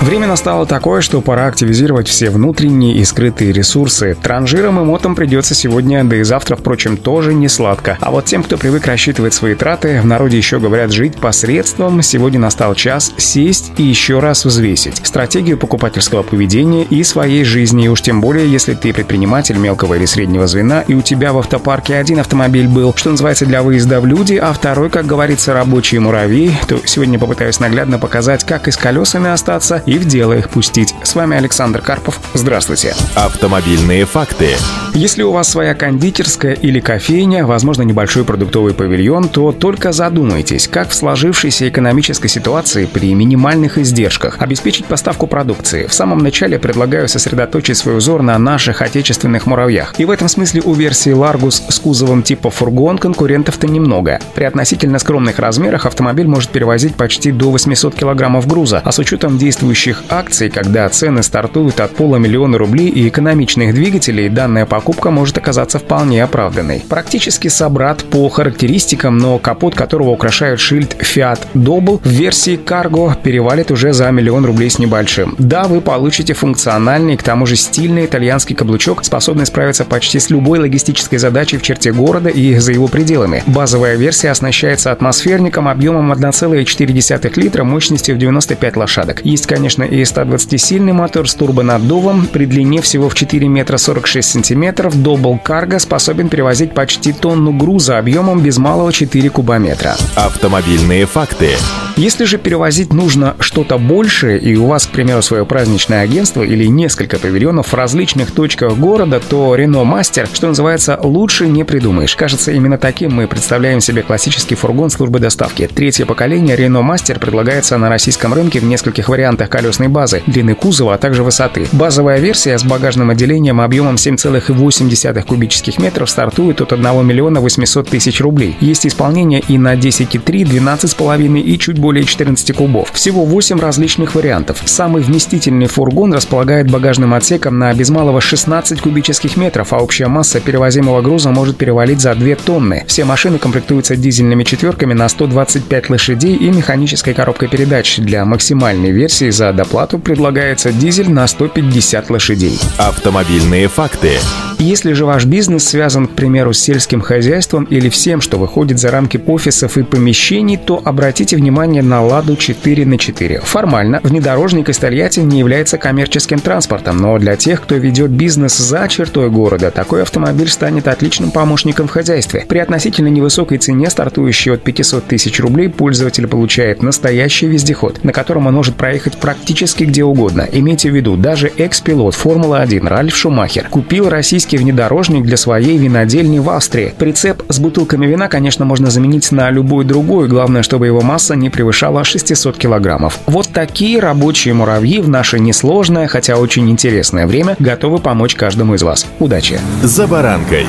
Время настало такое, что пора активизировать все внутренние и скрытые ресурсы. Транжирам и мотам придется сегодня, да и завтра, впрочем, тоже не сладко. А вот тем, кто привык рассчитывать свои траты, в народе еще говорят жить посредством, сегодня настал час сесть и еще раз взвесить стратегию покупательского поведения и своей жизни, и уж тем более, если ты предприниматель мелкого или среднего звена, и у тебя в автопарке один автомобиль был, что называется, для выезда в люди, а второй, как говорится, рабочий муравей, то сегодня попытаюсь наглядно показать, как и с колесами остаться, и в дело их пустить. С вами Александр Карпов. Здравствуйте. Автомобильные факты. Если у вас своя кондитерская или кофейня, возможно, небольшой продуктовый павильон, то только задумайтесь, как в сложившейся экономической ситуации при минимальных издержках обеспечить поставку продукции. В самом начале предлагаю сосредоточить свой взор на наших отечественных муравьях. И в этом смысле у версии Largus с кузовом типа фургон конкурентов-то немного. При относительно скромных размерах автомобиль может перевозить почти до 800 килограммов груза, а с учетом действующих текущих акций, когда цены стартуют от полумиллиона рублей и экономичных двигателей, данная покупка может оказаться вполне оправданной. Практически собрат по характеристикам, но капот которого украшает шильд Fiat Double в версии Cargo перевалит уже за миллион рублей с небольшим. Да, вы получите функциональный, к тому же стильный итальянский каблучок, способный справиться почти с любой логистической задачей в черте города и за его пределами. Базовая версия оснащается атмосферником объемом 1,4 литра мощностью в 95 лошадок. Есть, конечно, конечно, и 120-сильный мотор с турбонаддувом при длине всего в 4 метра 46 сантиметров Double Cargo способен перевозить почти тонну груза объемом без малого 4 кубометра. Автомобильные факты. Если же перевозить нужно что-то большее, и у вас, к примеру, свое праздничное агентство или несколько павильонов в различных точках города, то Renault Master, что называется, лучше не придумаешь. Кажется, именно таким мы представляем себе классический фургон службы доставки. Третье поколение Renault Master предлагается на российском рынке в нескольких вариантах колесной базы, длины кузова, а также высоты. Базовая версия с багажным отделением объемом 7,8 кубических метров стартует от 1 миллиона 800 тысяч рублей. Есть исполнение и на 10,3, 12,5 и чуть более 14 кубов. Всего 8 различных вариантов. Самый вместительный фургон располагает багажным отсеком на без малого 16 кубических метров, а общая масса перевозимого груза может перевалить за 2 тонны. Все машины комплектуются дизельными четверками на 125 лошадей и механической коробкой передач. Для максимальной версии за доплату предлагается дизель на 150 лошадей. Автомобильные факты. Если же ваш бизнес связан, к примеру, с сельским хозяйством или всем, что выходит за рамки офисов и помещений, то обратите внимание на «Ладу 4 на 4». Формально, внедорожник из Тольятти не является коммерческим транспортом, но для тех, кто ведет бизнес за чертой города, такой автомобиль станет отличным помощником в хозяйстве. При относительно невысокой цене, стартующей от 500 тысяч рублей, пользователь получает настоящий вездеход, на котором он может проехать практически где угодно. Имейте в виду, даже экс-пилот Формулы-1 Ральф Шумахер купил российский внедорожник для своей винодельни в Австрии. Прицеп с бутылками вина, конечно, можно заменить на любой другой, главное, чтобы его масса не превышала 600 килограммов. Вот такие рабочие муравьи в наше несложное, хотя очень интересное время готовы помочь каждому из вас. Удачи! За баранкой!